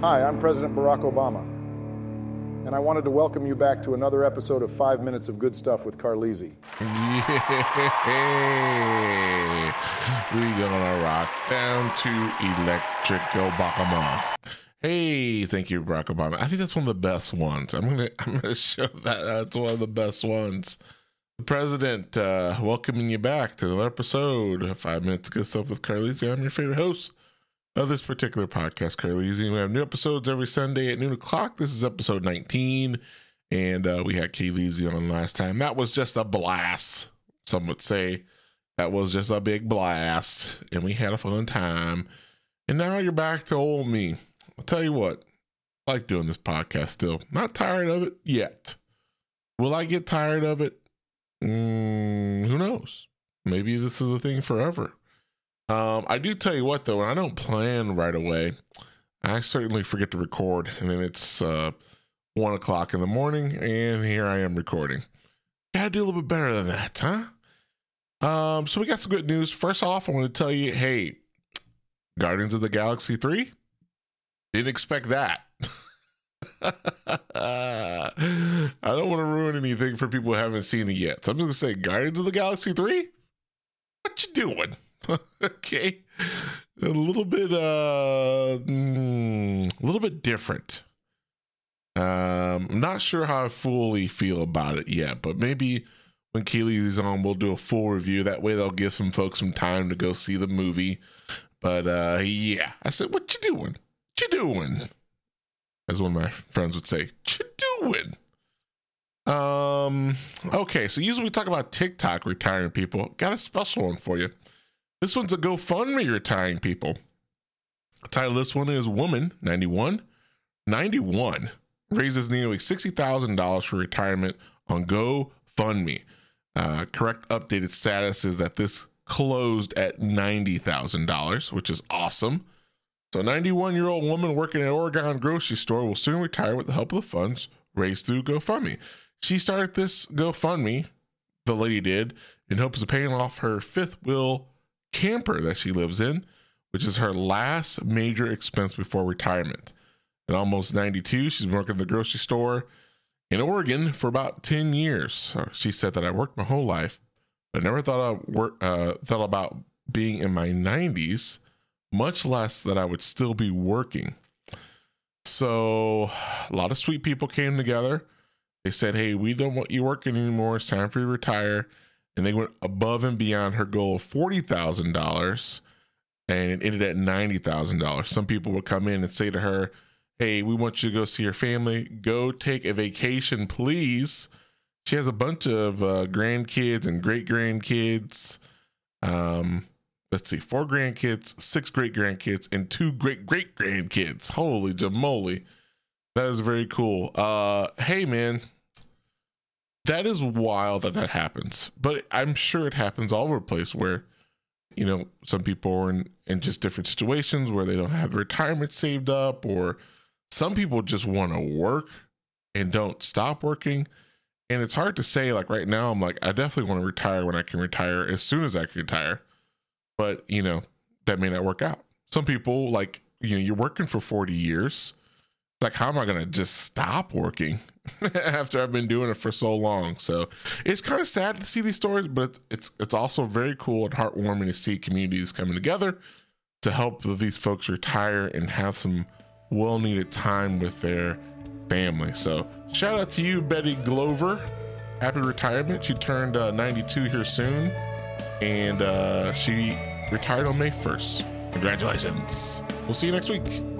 Hi, I'm President Barack Obama, and I wanted to welcome you back to another episode of Five Minutes of Good Stuff with Carleezy. Yeah. We're gonna rock down to Electric Obama. Hey, thank you, Barack Obama. I think that's one of the best ones. I'm gonna I'm gonna show that that's one of the best ones. The president uh, welcoming you back to another episode of Five Minutes of Good Stuff with Carleezy. I'm your favorite host of this particular podcast, Carleezy. We have new episodes every Sunday at noon o'clock. This is episode 19, and uh, we had Kayleezy on last time. That was just a blast. Some would say that was just a big blast, and we had a fun time. And now you're back to old me. I'll tell you what, I like doing this podcast still. Not tired of it yet. Will I get tired of it? Mm, who knows? Maybe this is a thing forever. Um, I do tell you what though, when I don't plan right away, I certainly forget to record, and then it's uh, one o'clock in the morning, and here I am recording. Gotta do a little bit better than that, huh? Um, so we got some good news. First off, I want to tell you, hey, Guardians of the Galaxy 3, didn't expect that. I don't want to ruin anything for people who haven't seen it yet. So I'm just gonna say Guardians of the Galaxy 3? What you doing? okay. A little bit uh mm, a little bit different. Um I'm not sure how I fully feel about it yet, but maybe when Keely's on we'll do a full review. That way they'll give some folks some time to go see the movie. But uh yeah. I said, What you doing? What you doing? As one of my friends would say, What you doing? Um okay, so usually we talk about TikTok retiring people. Got a special one for you. This one's a GoFundMe retiring people. The title of this one is Woman 91. 91 raises nearly $60,000 for retirement on GoFundMe. Uh, correct updated status is that this closed at $90,000, which is awesome. So, a 91 year old woman working at Oregon grocery store will soon retire with the help of the funds raised through GoFundMe. She started this GoFundMe, the lady did, in hopes of paying off her fifth wheel camper that she lives in, which is her last major expense before retirement. At almost 92, she's been working at the grocery store in Oregon for about 10 years. She said that I worked my whole life, but never thought I work, uh, thought about being in my 90s, much less that I would still be working. So a lot of sweet people came together. They said, "Hey, we don't want you working anymore. It's time for you to retire." And they went above and beyond her goal of forty thousand dollars, and it ended at ninety thousand dollars. Some people would come in and say to her, "Hey, we want you to go see your family. Go take a vacation, please." She has a bunch of uh, grandkids and great grandkids. Um, let's see, four grandkids, six great grandkids, and two great great grandkids. Holy jamoly, that is very cool. Uh, hey man, that is wild that that happens. But I'm sure it happens all over the place where, you know, some people are in, in just different situations where they don't have retirement saved up, or some people just want to work and don't stop working. And it's hard to say, like right now, I'm like, I definitely want to retire when I can retire as soon as I can retire. But, you know, that may not work out. Some people, like, you know, you're working for 40 years It's like how am i going to just stop working after i've been doing it for so long. So it's kind of sad to see these stories but it's it's also very cool and heartwarming to see communities coming together to help these folks retire and have some well needed time with their family. So shout out to you betty glover. Happy retirement. She turned uh, 92 here soon and uh, she retired on may 1st congratulations. We'll see you next week